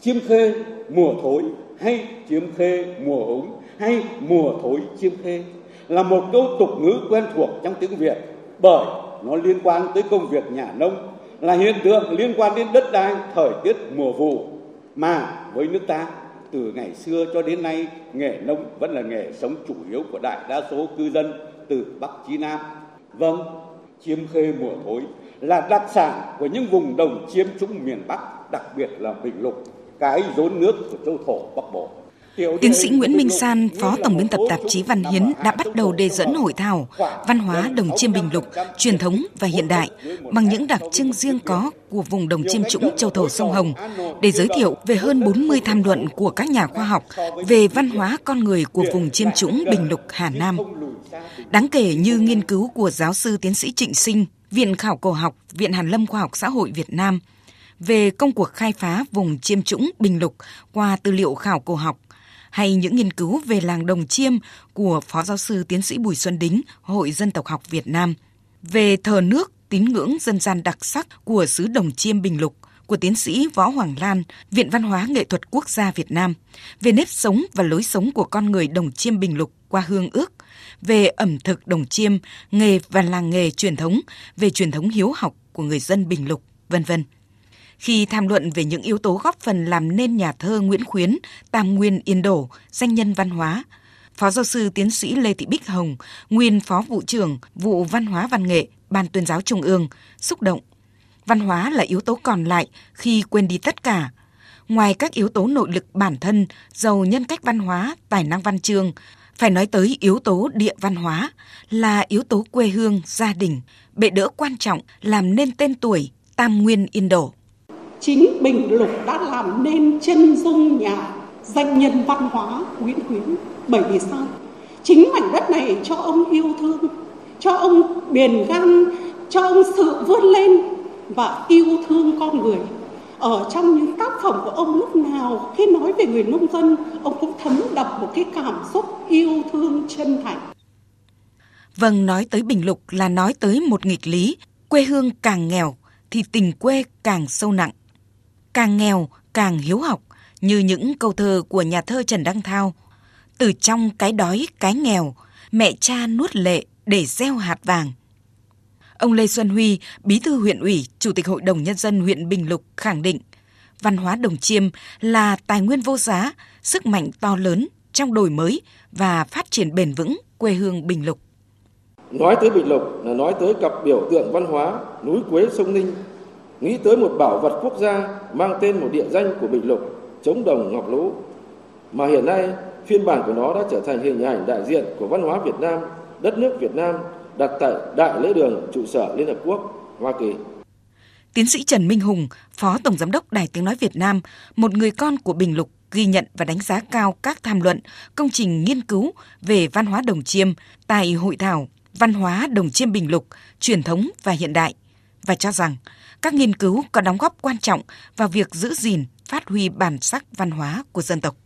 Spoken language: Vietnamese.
chiêm khê mùa thối hay chiêm khê mùa ống hay mùa thối chiêm khê là một câu tục ngữ quen thuộc trong tiếng Việt bởi nó liên quan tới công việc nhà nông là hiện tượng liên quan đến đất đai thời tiết mùa vụ mà với nước ta từ ngày xưa cho đến nay nghề nông vẫn là nghề sống chủ yếu của đại đa số cư dân từ Bắc chí Nam. Vâng, chiêm khê mùa thối là đặc sản của những vùng đồng chiêm trũng miền Bắc, đặc biệt là Bình Lục, cái rốn nước của châu thổ Bắc Bộ. Tiến sĩ Nguyễn Minh San, Phó Tổng biên tập tạp chí Văn Hiến đã bắt đầu đề dẫn hội thảo Văn hóa Đồng Chiêm Bình Lục, truyền thống và hiện đại bằng những đặc trưng riêng có của vùng Đồng Chiêm Trũng châu thổ sông Hồng để giới thiệu về hơn 40 tham luận của các nhà khoa học về văn hóa con người của vùng Chiêm Trũng Bình Lục Hà Nam. Đáng kể như nghiên cứu của giáo sư tiến sĩ Trịnh Sinh, Viện Khảo cổ học, Viện Hàn lâm Khoa học Xã hội Việt Nam về công cuộc khai phá vùng Chiêm Trũng Bình Lục qua tư liệu khảo cổ học hay những nghiên cứu về làng Đồng Chiêm của Phó Giáo sư Tiến sĩ Bùi Xuân Đính, Hội Dân tộc học Việt Nam, về thờ nước, tín ngưỡng dân gian đặc sắc của xứ Đồng Chiêm Bình Lục của tiến sĩ Võ Hoàng Lan, Viện Văn hóa Nghệ thuật Quốc gia Việt Nam, về nếp sống và lối sống của con người Đồng Chiêm Bình Lục qua hương ước, về ẩm thực Đồng Chiêm, nghề và làng nghề truyền thống, về truyền thống hiếu học của người dân Bình Lục, vân vân khi tham luận về những yếu tố góp phần làm nên nhà thơ Nguyễn Khuyến, Tam Nguyên Yên Đổ, danh nhân văn hóa. Phó giáo sư tiến sĩ Lê Thị Bích Hồng, nguyên phó vụ trưởng vụ văn hóa văn nghệ, Ban tuyên giáo Trung ương, xúc động. Văn hóa là yếu tố còn lại khi quên đi tất cả. Ngoài các yếu tố nội lực bản thân, giàu nhân cách văn hóa, tài năng văn chương, phải nói tới yếu tố địa văn hóa là yếu tố quê hương, gia đình, bệ đỡ quan trọng làm nên tên tuổi Tam Nguyên Yên Đổ chính Bình Lục đã làm nên chân dung nhà danh nhân văn hóa Nguyễn Huyến. Bởi vì sao? Chính mảnh đất này cho ông yêu thương, cho ông bền gan, cho ông sự vươn lên và yêu thương con người. Ở trong những tác phẩm của ông lúc nào khi nói về người nông dân, ông cũng thấm đậm một cái cảm xúc yêu thương chân thành. Vâng, nói tới Bình Lục là nói tới một nghịch lý, quê hương càng nghèo thì tình quê càng sâu nặng càng nghèo càng hiếu học như những câu thơ của nhà thơ Trần Đăng Thao. Từ trong cái đói cái nghèo, mẹ cha nuốt lệ để gieo hạt vàng. Ông Lê Xuân Huy, Bí thư huyện ủy, Chủ tịch Hội đồng Nhân dân huyện Bình Lục khẳng định văn hóa đồng chiêm là tài nguyên vô giá, sức mạnh to lớn trong đổi mới và phát triển bền vững quê hương Bình Lục. Nói tới Bình Lục là nói tới cặp biểu tượng văn hóa núi Quế sông Ninh nghĩ tới một bảo vật quốc gia mang tên một địa danh của Bình Lục, chống đồng Ngọc Lũ, mà hiện nay phiên bản của nó đã trở thành hình ảnh đại diện của văn hóa Việt Nam, đất nước Việt Nam đặt tại Đại lễ đường trụ sở Liên Hợp Quốc, Hoa Kỳ. Tiến sĩ Trần Minh Hùng, Phó Tổng Giám đốc Đài Tiếng Nói Việt Nam, một người con của Bình Lục, ghi nhận và đánh giá cao các tham luận, công trình nghiên cứu về văn hóa đồng chiêm tại hội thảo Văn hóa đồng chiêm Bình Lục, truyền thống và hiện đại và cho rằng các nghiên cứu có đóng góp quan trọng vào việc giữ gìn, phát huy bản sắc văn hóa của dân tộc.